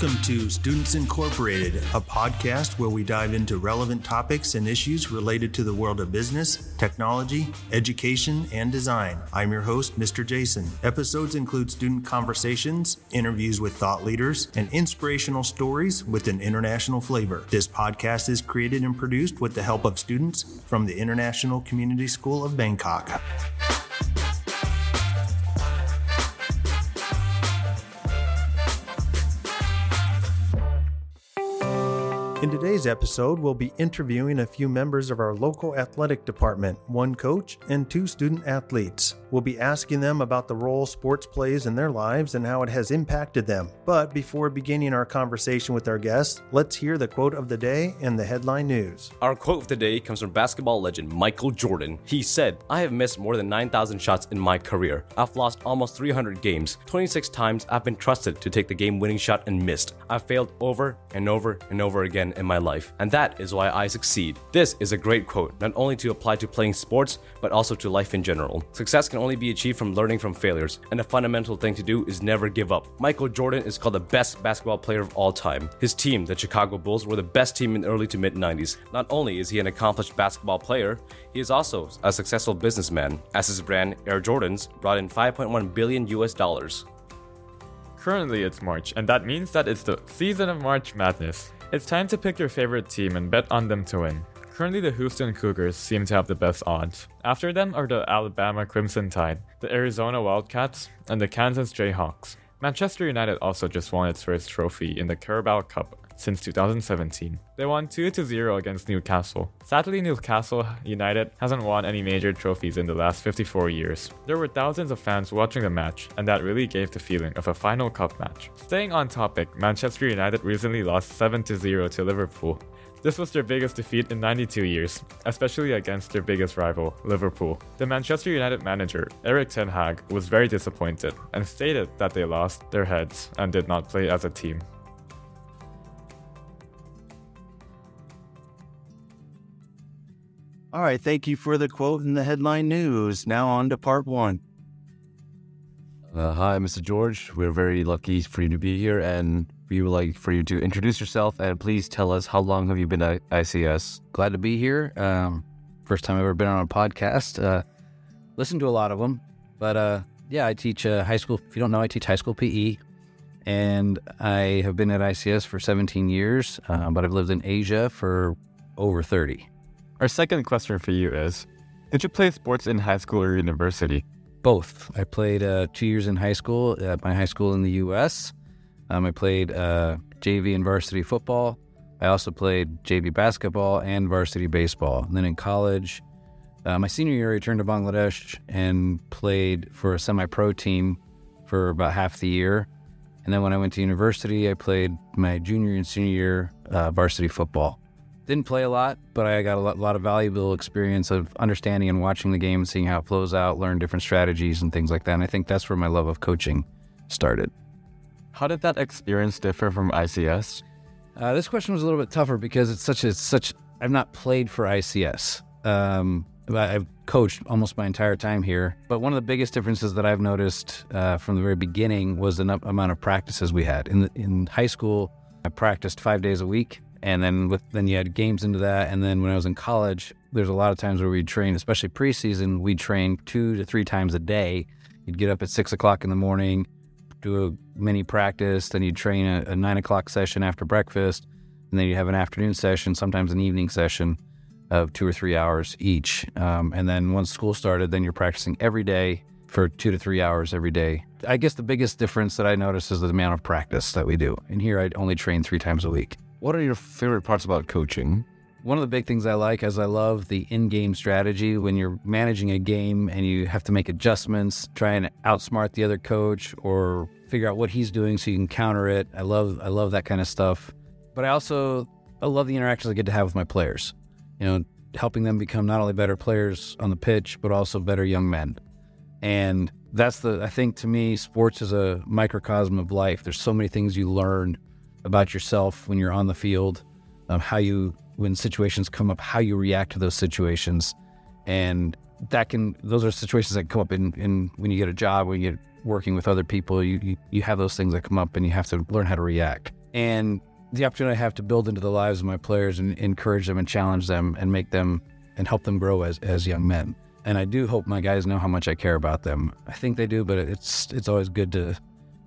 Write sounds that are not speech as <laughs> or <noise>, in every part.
Welcome to Students Incorporated, a podcast where we dive into relevant topics and issues related to the world of business, technology, education, and design. I'm your host, Mr. Jason. Episodes include student conversations, interviews with thought leaders, and inspirational stories with an international flavor. This podcast is created and produced with the help of students from the International Community School of Bangkok. Today's episode, we'll be interviewing a few members of our local athletic department, one coach and two student athletes. We'll be asking them about the role sports plays in their lives and how it has impacted them. But before beginning our conversation with our guests, let's hear the quote of the day and the headline news. Our quote of the day comes from basketball legend Michael Jordan. He said, I have missed more than 9,000 shots in my career. I've lost almost 300 games. 26 times I've been trusted to take the game winning shot and missed. I've failed over and over and over again in my life, and that is why I succeed. This is a great quote, not only to apply to playing sports, but also to life in general. Success can only be achieved from learning from failures, and a fundamental thing to do is never give up. Michael Jordan is called the best basketball player of all time. His team, the Chicago Bulls, were the best team in the early to mid 90s. Not only is he an accomplished basketball player, he is also a successful businessman, as his brand Air Jordans brought in 5.1 billion US dollars. Currently, it's March, and that means that it's the season of March Madness. It's time to pick your favorite team and bet on them to win. Currently, the Houston Cougars seem to have the best odds. After them are the Alabama Crimson Tide, the Arizona Wildcats, and the Kansas Jayhawks. Manchester United also just won its first trophy in the Carabao Cup since 2017. They won 2 0 against Newcastle. Sadly, Newcastle United hasn't won any major trophies in the last 54 years. There were thousands of fans watching the match, and that really gave the feeling of a final cup match. Staying on topic, Manchester United recently lost 7 0 to Liverpool. This was their biggest defeat in 92 years, especially against their biggest rival, Liverpool. The Manchester United manager, Erik Ten Hag, was very disappointed and stated that they lost their heads and did not play as a team. All right, thank you for the quote and the headline news. Now on to part one. Uh, hi, Mr. George. We're very lucky for you to be here, and we would like for you to introduce yourself and please tell us how long have you been at ICS? Glad to be here. Um, first time I've ever been on a podcast. Uh, listen to a lot of them, but uh, yeah, I teach uh, high school. If you don't know, I teach high school PE, and I have been at ICS for 17 years, uh, but I've lived in Asia for over 30. Our second question for you is Did you play sports in high school or university? Both. I played uh, two years in high school at my high school in the U.S. Um, I played uh, JV and varsity football. I also played JV basketball and varsity baseball. And then in college, uh, my senior year, I returned to Bangladesh and played for a semi pro team for about half the year. And then when I went to university, I played my junior and senior year uh, varsity football. Didn't play a lot, but I got a lot, lot, of valuable experience of understanding and watching the game, seeing how it flows out, learn different strategies and things like that. And I think that's where my love of coaching started. How did that experience differ from ICS? Uh, this question was a little bit tougher because it's such a such. I've not played for ICS. Um, I've coached almost my entire time here. But one of the biggest differences that I've noticed uh, from the very beginning was the amount of practices we had. In the, in high school, I practiced five days a week and then with then you had games into that and then when i was in college there's a lot of times where we'd train especially preseason we'd train two to three times a day you'd get up at six o'clock in the morning do a mini practice then you'd train a, a nine o'clock session after breakfast and then you have an afternoon session sometimes an evening session of two or three hours each. Um, and then once school started then you're practicing every day for two to three hours every day. I guess the biggest difference that i notice is the amount of practice that we do. And here I'd only train three times a week. What are your favorite parts about coaching? One of the big things I like is I love the in-game strategy. When you're managing a game and you have to make adjustments, try and outsmart the other coach or figure out what he's doing so you can counter it. I love I love that kind of stuff. But I also I love the interactions I get to have with my players. You know, helping them become not only better players on the pitch but also better young men. And that's the I think to me sports is a microcosm of life. There's so many things you learn about yourself when you're on the field, um, how you, when situations come up, how you react to those situations. And that can, those are situations that come up in, in when you get a job, when you're working with other people, you, you, you have those things that come up and you have to learn how to react. and the opportunity I have to build into the lives of my players and encourage them and challenge them and make them and help them grow as, as young men. And I do hope my guys know how much I care about them. I think they do, but it's it's always good to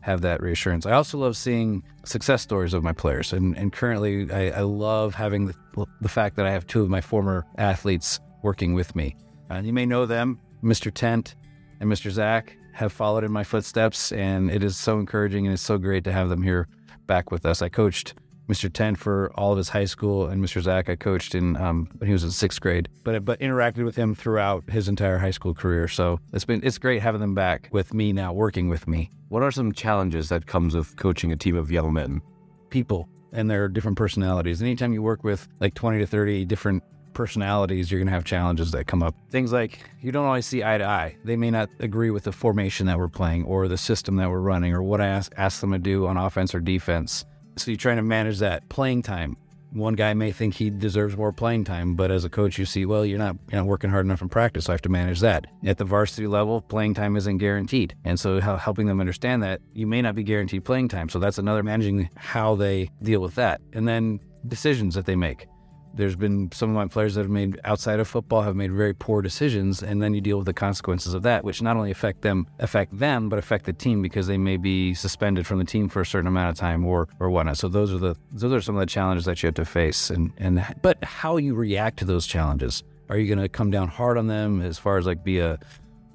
have that reassurance. I also love seeing success stories of my players, and, and currently I, I love having the, the fact that I have two of my former athletes working with me. And you may know them, Mr. Tent and Mr. Zach have followed in my footsteps, and it is so encouraging and it's so great to have them here back with us. I coached Mr. Tent for all of his high school, and Mr. Zach I coached in um, when he was in sixth grade, but but interacted with him throughout his entire high school career. So it's been it's great having them back with me now, working with me. What are some challenges that comes with coaching a team of young men? People and their different personalities. Anytime you work with like 20 to 30 different personalities, you're going to have challenges that come up. Things like you don't always see eye to eye. They may not agree with the formation that we're playing or the system that we're running or what I ask, ask them to do on offense or defense. So you're trying to manage that playing time. One guy may think he deserves more playing time, but as a coach, you see, well, you're not you're not working hard enough in practice, so I have to manage that. At the varsity level, playing time isn't guaranteed, and so helping them understand that you may not be guaranteed playing time. So that's another managing how they deal with that, and then decisions that they make there's been some of my players that have made outside of football have made very poor decisions and then you deal with the consequences of that which not only affect them affect them but affect the team because they may be suspended from the team for a certain amount of time or or whatnot. So those are the those are some of the challenges that you have to face. And and but how you react to those challenges are you going to come down hard on them as far as like be a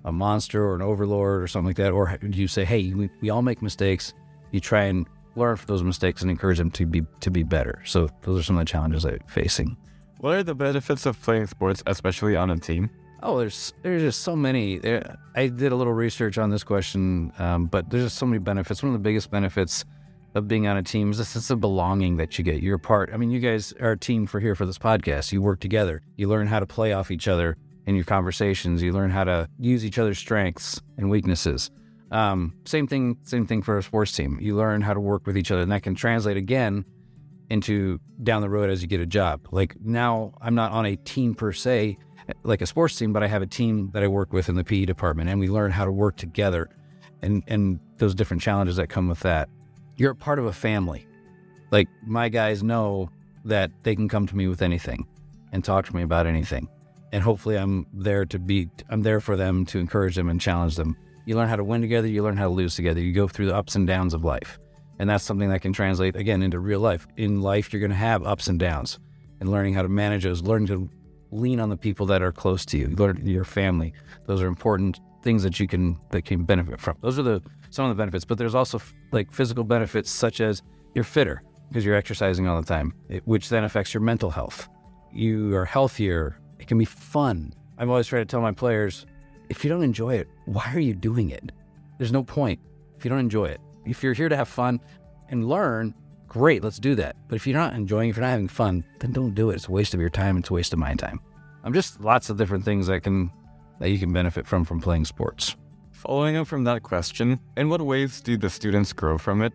a monster or an overlord or something like that? Or do you say hey we, we all make mistakes. You try and learn from those mistakes and encourage them to be to be better. So those are some of the challenges I'm facing. What are the benefits of playing sports, especially on a team? Oh, there's there's just so many. There, I did a little research on this question, um, but there's just so many benefits. One of the biggest benefits of being on a team is the sense of belonging that you get. You're a part. I mean, you guys are a team for here for this podcast. You work together. You learn how to play off each other in your conversations. You learn how to use each other's strengths and weaknesses. Um, same thing, same thing for a sports team. You learn how to work with each other, and that can translate again into down the road as you get a job. Like now, I'm not on a team per se, like a sports team, but I have a team that I work with in the PE department, and we learn how to work together, and and those different challenges that come with that. You're a part of a family. Like my guys know that they can come to me with anything, and talk to me about anything, and hopefully I'm there to be. I'm there for them to encourage them and challenge them you learn how to win together, you learn how to lose together. You go through the ups and downs of life. And that's something that can translate again into real life. In life, you're going to have ups and downs. And learning how to manage those, learning to lean on the people that are close to you, learn your family. Those are important things that you can that can benefit from. Those are the some of the benefits, but there's also like physical benefits such as you're fitter because you're exercising all the time, which then affects your mental health. You are healthier. It can be fun. I'm always trying to tell my players if you don't enjoy it, why are you doing it? There's no point if you don't enjoy it. If you're here to have fun and learn, great, let's do that. But if you're not enjoying, if you're not having fun, then don't do it. It's a waste of your time. It's a waste of my time. I'm just lots of different things that can that you can benefit from from playing sports. Following up from that question, in what ways do the students grow from it?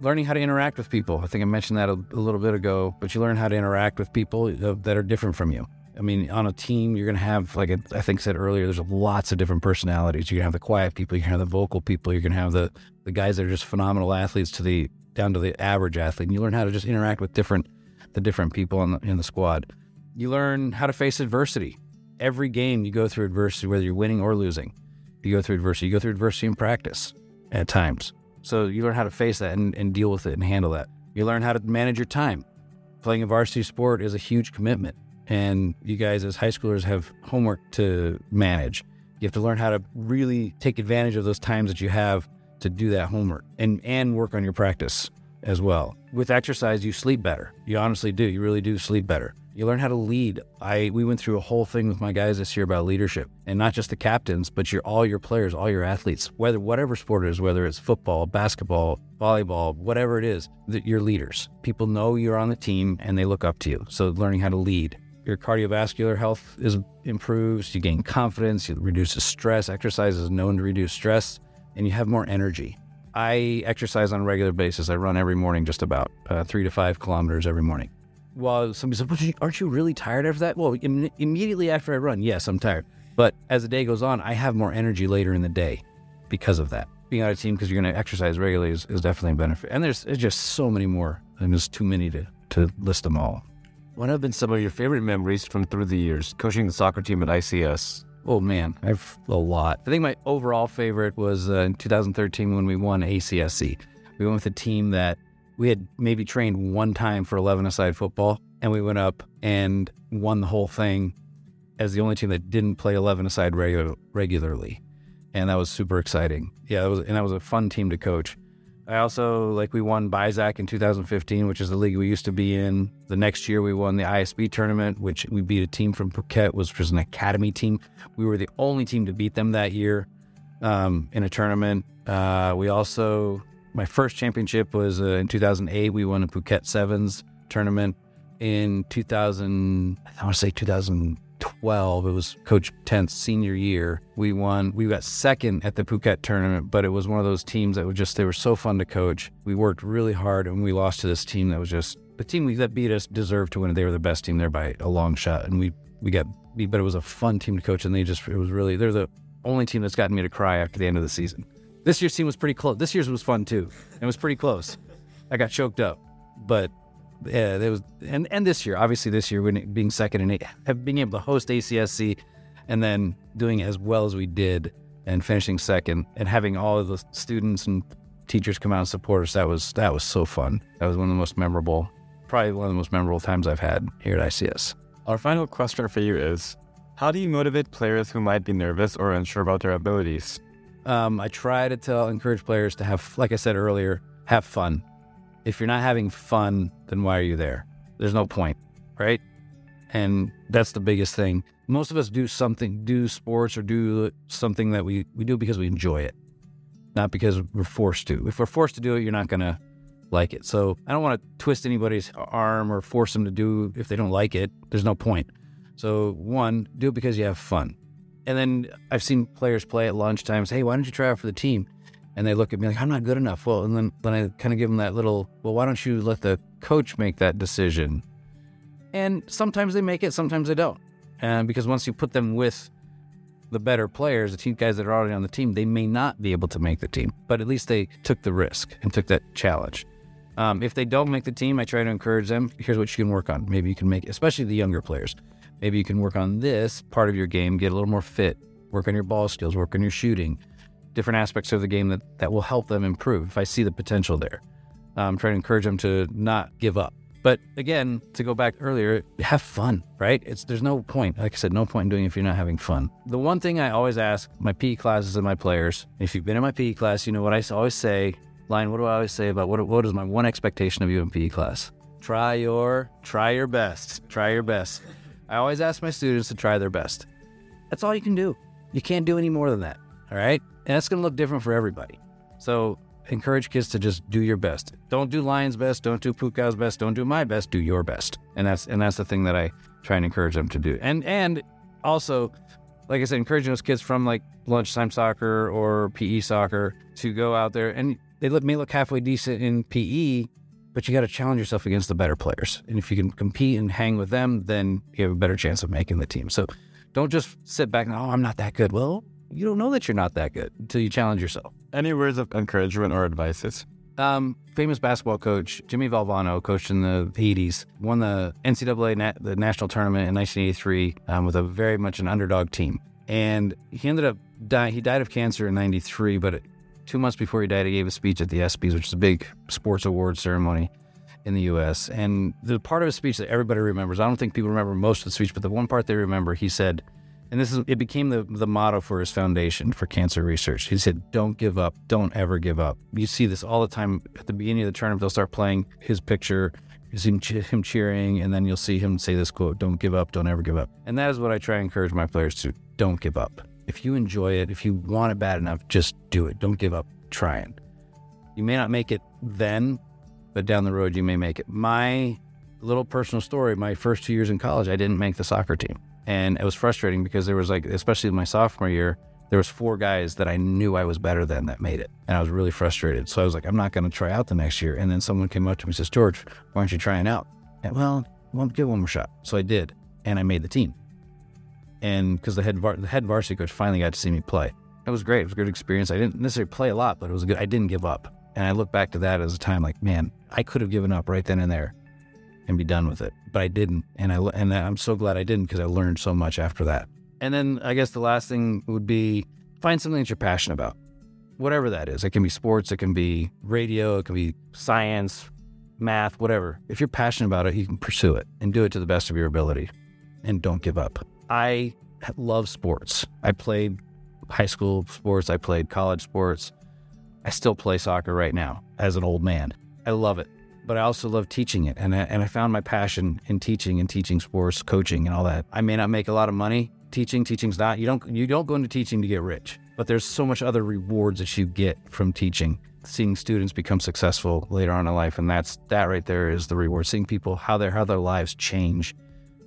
Learning how to interact with people. I think I mentioned that a, a little bit ago, but you learn how to interact with people that are different from you. I mean, on a team, you're going to have, like I think said earlier, there's lots of different personalities. You're going to have the quiet people, you're going to have the vocal people, you're going to have the, the guys that are just phenomenal athletes to the down to the average athlete. And you learn how to just interact with different the different people in the, in the squad. You learn how to face adversity. Every game you go through adversity, whether you're winning or losing. You go through adversity. You go through adversity in practice at times. So you learn how to face that and, and deal with it and handle that. You learn how to manage your time. Playing a varsity sport is a huge commitment and you guys as high schoolers have homework to manage. You have to learn how to really take advantage of those times that you have to do that homework and and work on your practice as well. With exercise, you sleep better. You honestly do. You really do sleep better. You learn how to lead. I we went through a whole thing with my guys this year about leadership, and not just the captains, but your all your players, all your athletes, whether whatever sport it is, whether it's football, basketball, volleyball, whatever it is, that you're leaders. People know you're on the team and they look up to you. So learning how to lead your cardiovascular health is improves, you gain confidence, it reduces stress. Exercise is known to reduce stress, and you have more energy. I exercise on a regular basis. I run every morning, just about uh, three to five kilometers every morning. Well, somebody said, "Aren't you really tired after that?" Well, Im- immediately after I run, yes, I'm tired. But as the day goes on, I have more energy later in the day because of that. being on a team because you're going to exercise regularly is, is definitely a benefit. And there's, there's just so many more, and there's too many to, to list them all. What have been some of your favorite memories from through the years coaching the soccer team at ICS? Oh man, I've a lot. I think my overall favorite was uh, in 2013 when we won ACSC. We went with a team that we had maybe trained one time for 11 aside football, and we went up and won the whole thing as the only team that didn't play 11 aside regu- regularly. And that was super exciting. Yeah, was, and that was a fun team to coach. I also like we won BISAC in 2015, which is the league we used to be in. The next year we won the ISB tournament, which we beat a team from Phuket, which was an academy team. We were the only team to beat them that year um, in a tournament. Uh, we also my first championship was uh, in 2008. We won a Phuket Sevens tournament. In 2000, I want to say 2012, it was Coach Tent's senior year. We won. We got second at the Phuket tournament, but it was one of those teams that were just they were so fun to coach. We worked really hard, and we lost to this team that was just the team that beat us deserved to win. They were the best team there by a long shot, and we we got. But it was a fun team to coach, and they just it was really they're the only team that's gotten me to cry after the end of the season. This year's team was pretty close. This year's was fun too. It was pretty close. I got choked up, but yeah, there was. And and this year, obviously, this year being second and have being able to host ACSC, and then doing as well as we did, and finishing second, and having all of the students and teachers come out and support us. That was that was so fun. That was one of the most memorable, probably one of the most memorable times I've had here at ICS. Our final question for you is: How do you motivate players who might be nervous or unsure about their abilities? Um, I try to tell, encourage players to have, like I said earlier, have fun. If you're not having fun, then why are you there? There's no point, right? And that's the biggest thing. Most of us do something, do sports or do something that we, we do because we enjoy it, not because we're forced to. If we're forced to do it, you're not going to like it. So I don't want to twist anybody's arm or force them to do if they don't like it. There's no point. So, one, do it because you have fun. And then I've seen players play at lunchtimes. Hey, why don't you try out for the team? And they look at me like I'm not good enough. Well, and then then I kind of give them that little. Well, why don't you let the coach make that decision? And sometimes they make it, sometimes they don't. And because once you put them with the better players, the team guys that are already on the team, they may not be able to make the team. But at least they took the risk and took that challenge. Um, if they don't make the team, I try to encourage them. Here's what you can work on. Maybe you can make, especially the younger players. Maybe you can work on this part of your game, get a little more fit, work on your ball skills, work on your shooting, different aspects of the game that, that will help them improve if I see the potential there. I'm um, trying to encourage them to not give up. But again, to go back earlier, have fun, right? It's there's no point. Like I said, no point in doing it if you're not having fun. The one thing I always ask my PE classes and my players, if you've been in my PE class, you know what I always say. Line, what do I always say about what what is my one expectation of you in PE class? Try your try your best. Try your best. I always ask my students to try their best. That's all you can do. You can't do any more than that. All right. And that's going to look different for everybody. So encourage kids to just do your best. Don't do Lion's best. Don't do Phukao's best. Don't do my best. Do your best. And that's and that's the thing that I try and encourage them to do. And and also, like I said, encouraging those kids from like lunchtime soccer or PE soccer to go out there and they may look halfway decent in PE, but you got to challenge yourself against the better players. And if you can compete and hang with them, then you have a better chance of making the team. So don't just sit back and, oh, I'm not that good. Well, you don't know that you're not that good until you challenge yourself. Any words of encouragement or advices? Um, famous basketball coach Jimmy Valvano, coached in the 80s, won the NCAA na- the national tournament in 1983 um, with a very much an underdog team, and he ended up dying. He died of cancer in '93, but two months before he died, he gave a speech at the ESPYS, which is a big sports award ceremony in the U.S. And the part of his speech that everybody remembers, I don't think people remember most of the speech, but the one part they remember, he said, and this is it became the, the motto for his foundation for cancer research. He said, Don't give up. Don't ever give up. You see this all the time at the beginning of the tournament, they'll start playing his picture, him, him cheering, and then you'll see him say this quote, Don't give up, don't ever give up. And that is what I try to encourage my players to don't give up. If you enjoy it, if you want it bad enough, just do it. Don't give up trying. You may not make it then, but down the road you may make it. My little personal story, my first two years in college, I didn't make the soccer team. And it was frustrating because there was like, especially in my sophomore year, there was four guys that I knew I was better than that made it. And I was really frustrated. So I was like, I'm not going to try out the next year. And then someone came up to me and says, George, why aren't you trying out? And well, well, give one more shot. So I did. And I made the team. And because the head, var- the head varsity coach finally got to see me play. It was great. It was a good experience. I didn't necessarily play a lot, but it was good. I didn't give up. And I look back to that as a time like, man, I could have given up right then and there and be done with it, but I didn't. And I and I'm so glad I didn't because I learned so much after that. And then I guess the last thing would be find something that you're passionate about. Whatever that is. It can be sports, it can be radio, it can be science, math, whatever. If you're passionate about it, you can pursue it and do it to the best of your ability and don't give up. I love sports. I played high school sports, I played college sports. I still play soccer right now as an old man. I love it, but I also love teaching it. And I, and I found my passion in teaching and teaching sports, coaching, and all that. I may not make a lot of money teaching. Teaching's not, you don't, you don't go into teaching to get rich, but there's so much other rewards that you get from teaching seeing students become successful later on in life and that's that right there is the reward seeing people how their how their lives change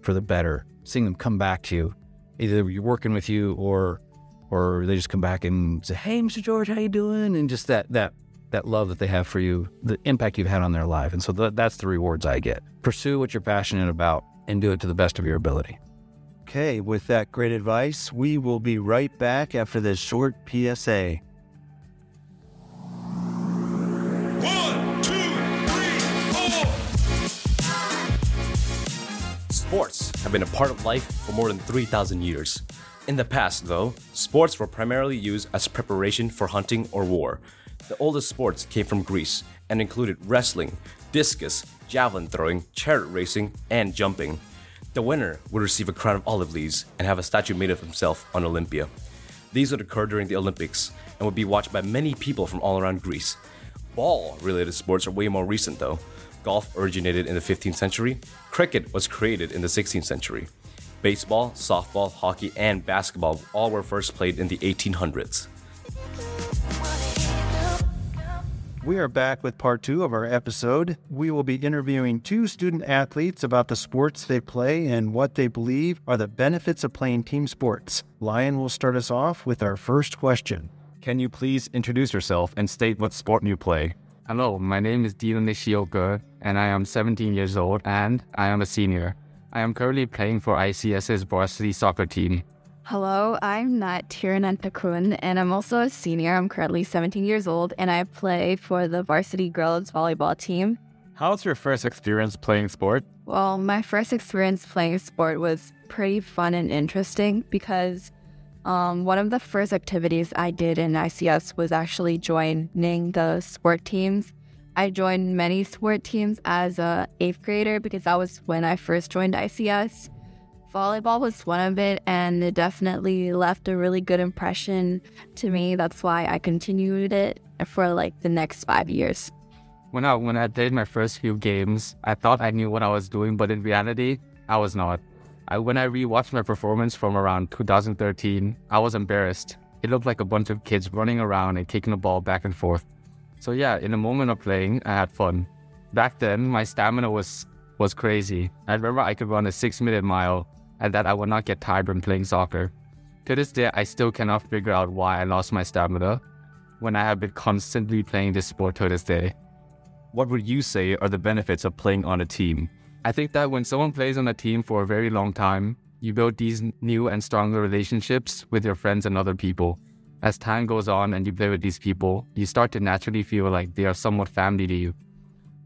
for the better seeing them come back to you either you're working with you or or they just come back and say hey mr george how you doing and just that that that love that they have for you the impact you've had on their life and so th- that's the rewards i get pursue what you're passionate about and do it to the best of your ability Okay, with that great advice, we will be right back after this short PSA. One, two, three, four. Sports have been a part of life for more than 3,000 years. In the past, though, sports were primarily used as preparation for hunting or war. The oldest sports came from Greece and included wrestling, discus, javelin throwing, chariot racing, and jumping. The winner would receive a crown of olive leaves and have a statue made of himself on Olympia. These would occur during the Olympics and would be watched by many people from all around Greece. Ball related sports are way more recent though. Golf originated in the 15th century, cricket was created in the 16th century. Baseball, softball, hockey, and basketball all were first played in the 1800s. We are back with part two of our episode. We will be interviewing two student athletes about the sports they play and what they believe are the benefits of playing team sports. Lion will start us off with our first question. Can you please introduce yourself and state what sport you play? Hello, my name is Dino Nishioka, and I am 17 years old, and I am a senior. I am currently playing for ICS's varsity soccer team. Hello, I'm Nat Tiranantakun, and I'm also a senior. I'm currently 17 years old, and I play for the varsity girls volleyball team. How was your first experience playing sport? Well, my first experience playing sport was pretty fun and interesting because um, one of the first activities I did in ICS was actually joining the sport teams. I joined many sport teams as a eighth grader because that was when I first joined ICS volleyball was one of it and it definitely left a really good impression to me that's why i continued it for like the next five years When I when I did my first few games, I thought I knew what I was doing, but in reality, I was not. I, when I rewatched my performance from around 2013, I was embarrassed. It looked like a bunch of kids running around and kicking the ball back and forth. So yeah, in the moment of playing, I had fun. Back then, my stamina was was crazy. I remember I could run a six minute mile and that I would not get tired when playing soccer. To this day, I still cannot figure out why I lost my stamina when I have been constantly playing this sport to this day. What would you say are the benefits of playing on a team? I think that when someone plays on a team for a very long time, you build these new and stronger relationships with your friends and other people. As time goes on and you play with these people, you start to naturally feel like they are somewhat family to you.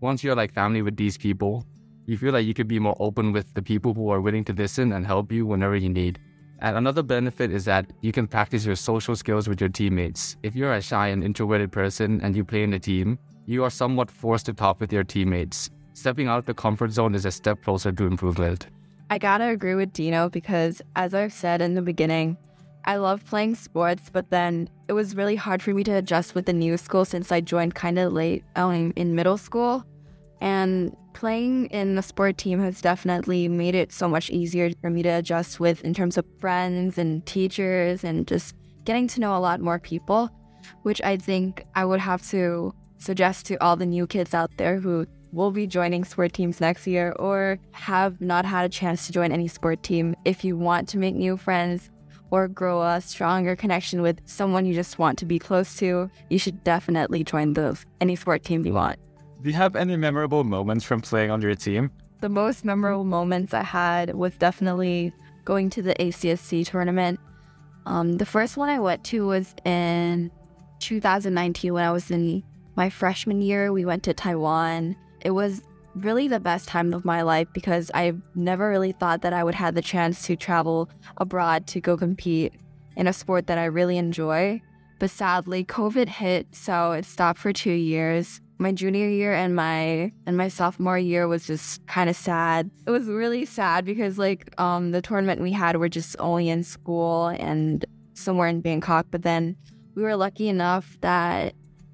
Once you're like family with these people, you feel like you could be more open with the people who are willing to listen and help you whenever you need. And another benefit is that you can practice your social skills with your teammates. If you're a shy and introverted person and you play in a team, you are somewhat forced to talk with your teammates. Stepping out of the comfort zone is a step closer to improvement. I gotta agree with Dino because, as I've said in the beginning, I love playing sports, but then it was really hard for me to adjust with the new school since I joined kind of late um, in middle school. And playing in the sport team has definitely made it so much easier for me to adjust with in terms of friends and teachers and just getting to know a lot more people, which I think I would have to suggest to all the new kids out there who will be joining sport teams next year or have not had a chance to join any sport team. If you want to make new friends or grow a stronger connection with someone you just want to be close to, you should definitely join the any sport team you want. Do you have any memorable moments from playing on your team? The most memorable moments I had was definitely going to the ACSC tournament Um, the first one I went to was in 2019 when I was in my freshman year. We went to Taiwan. It was really the best time of my life because I never really thought that I would have the chance to travel abroad to go compete in a sport that I really enjoy. But sadly, COVID hit, so it stopped for two years. My junior year and my and my sophomore year was just kind of sad. It was really sad because like um the tournament we had were just only in school and somewhere in Bangkok. But then we were lucky enough that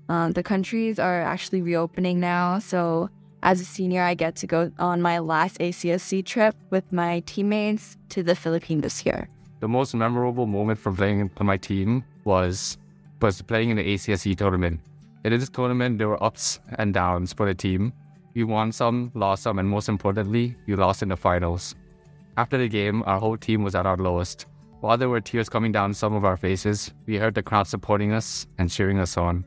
um, the countries are actually reopening now. So as a senior, I get to go on my last ACSC trip with my teammates to the Philippines this year. The most memorable moment from playing for my team was was playing in the ACSC tournament. In this tournament, there were ups and downs for the team. We won some, lost some, and most importantly, we lost in the finals. After the game, our whole team was at our lowest. While there were tears coming down some of our faces, we heard the crowd supporting us and cheering us on.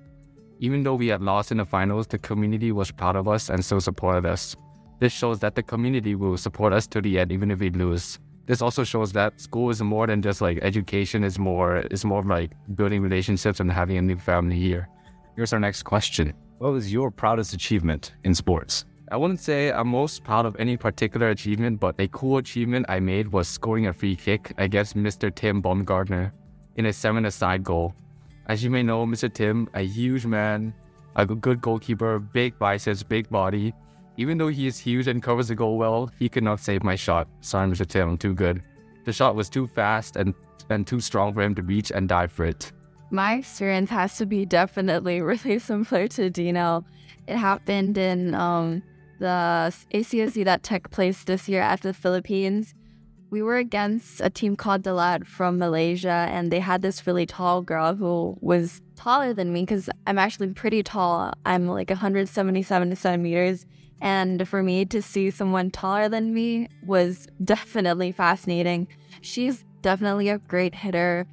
Even though we had lost in the finals, the community was proud of us and still supported us. This shows that the community will support us to the end even if we lose. This also shows that school is more than just like education is more It's more like building relationships and having a new family here. Here's our next question. What was your proudest achievement in sports? I wouldn't say I'm most proud of any particular achievement, but a cool achievement I made was scoring a free kick against Mr. Tim Baumgartner in a seven-a-side goal. As you may know, Mr. Tim, a huge man, a good goalkeeper, big biceps, big body. Even though he is huge and covers the goal well, he could not save my shot. Sorry, Mr. Tim, I'm too good. The shot was too fast and, and too strong for him to reach and dive for it. My experience has to be definitely <laughs> really similar to Dino. It happened in um, the ACSC that took place this year at the Philippines. We were against a team called Dalat from Malaysia, and they had this really tall girl who was taller than me because I'm actually pretty tall. I'm like 177 centimeters. And for me to see someone taller than me was definitely fascinating. She's definitely a great hitter.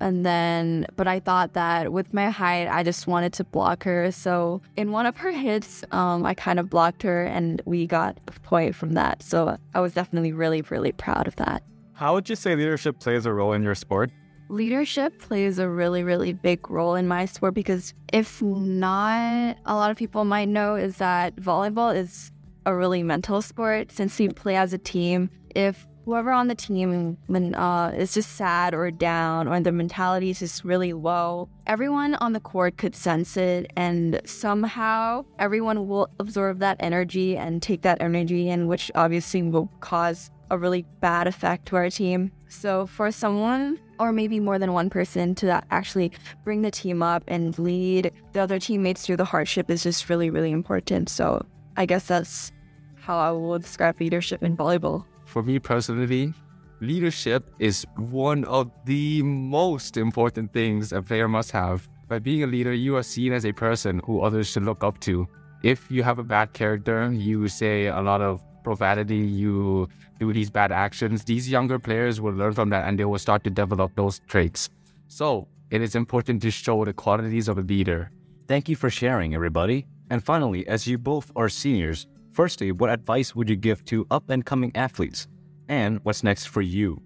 And then, but I thought that with my height, I just wanted to block her. So in one of her hits, um, I kind of blocked her and we got a point from that. So I was definitely really, really proud of that. How would you say leadership plays a role in your sport? Leadership plays a really, really big role in my sport because if not, a lot of people might know is that volleyball is a really mental sport since we play as a team. If whoever on the team when uh, is just sad or down or the mentality is just really low everyone on the court could sense it and somehow everyone will absorb that energy and take that energy and which obviously will cause a really bad effect to our team. So for someone or maybe more than one person to actually bring the team up and lead the other teammates through the hardship is just really really important. So i guess that's how i will describe leadership in volleyball for me personally, leadership is one of the most important things a player must have. By being a leader, you are seen as a person who others should look up to. If you have a bad character, you say a lot of profanity, you do these bad actions, these younger players will learn from that and they will start to develop those traits. So, it is important to show the qualities of a leader. Thank you for sharing, everybody. And finally, as you both are seniors, Firstly, what advice would you give to up and coming athletes? And what's next for you?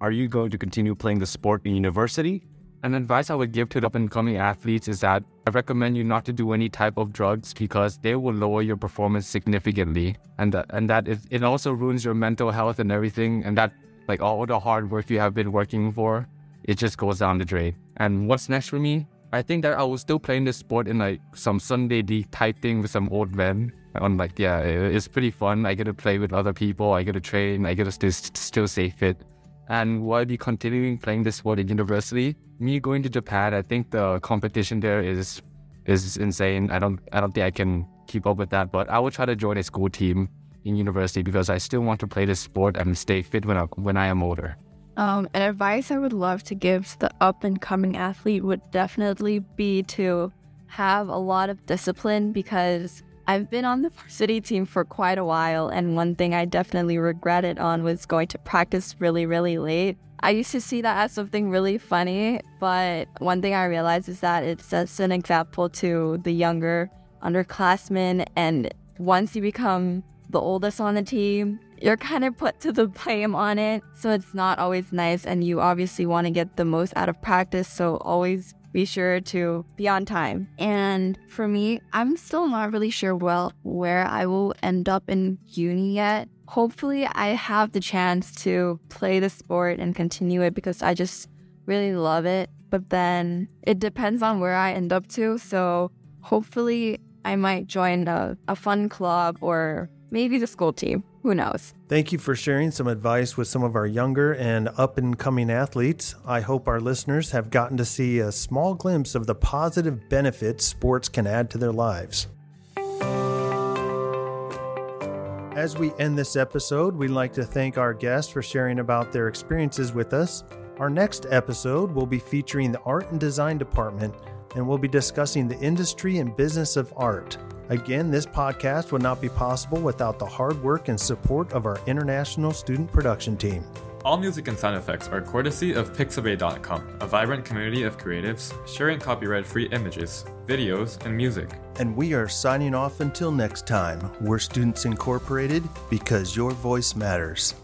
Are you going to continue playing the sport in university? An advice I would give to the up and coming athletes is that I recommend you not to do any type of drugs because they will lower your performance significantly. And that, and that it, also ruins your mental health and everything. And that, like all the hard work you have been working for, it just goes down the drain. And what's next for me? I think that I will still play in this sport in like some Sunday league type thing with some old men on like yeah it's pretty fun. I get to play with other people. I get to train. I get to still, still stay fit. And while be continuing playing this sport in university me going to japan i think the competition there is is insane. I don't i don't think i can keep up with that but i will try to join a school team in university because i still want to play this sport and stay fit when i when i am older. Um, an advice I would love to give to the up and coming athlete would definitely be to have a lot of discipline because I've been on the varsity team for quite a while, and one thing I definitely regretted on was going to practice really, really late. I used to see that as something really funny, but one thing I realized is that it sets an example to the younger underclassmen, and once you become the oldest on the team, you're kind of put to the blame on it. So it's not always nice. And you obviously want to get the most out of practice. So always be sure to be on time. And for me, I'm still not really sure well where I will end up in uni yet. Hopefully, I have the chance to play the sport and continue it because I just really love it. But then it depends on where I end up to. So hopefully, I might join a, a fun club or maybe the school team. Who knows? Thank you for sharing some advice with some of our younger and up and coming athletes. I hope our listeners have gotten to see a small glimpse of the positive benefits sports can add to their lives. As we end this episode, we'd like to thank our guests for sharing about their experiences with us. Our next episode will be featuring the Art and Design Department, and we'll be discussing the industry and business of art. Again, this podcast would not be possible without the hard work and support of our international student production team. All music and sound effects are courtesy of Pixabay.com, a vibrant community of creatives sharing copyright free images, videos, and music. And we are signing off until next time. We're Students Incorporated because your voice matters.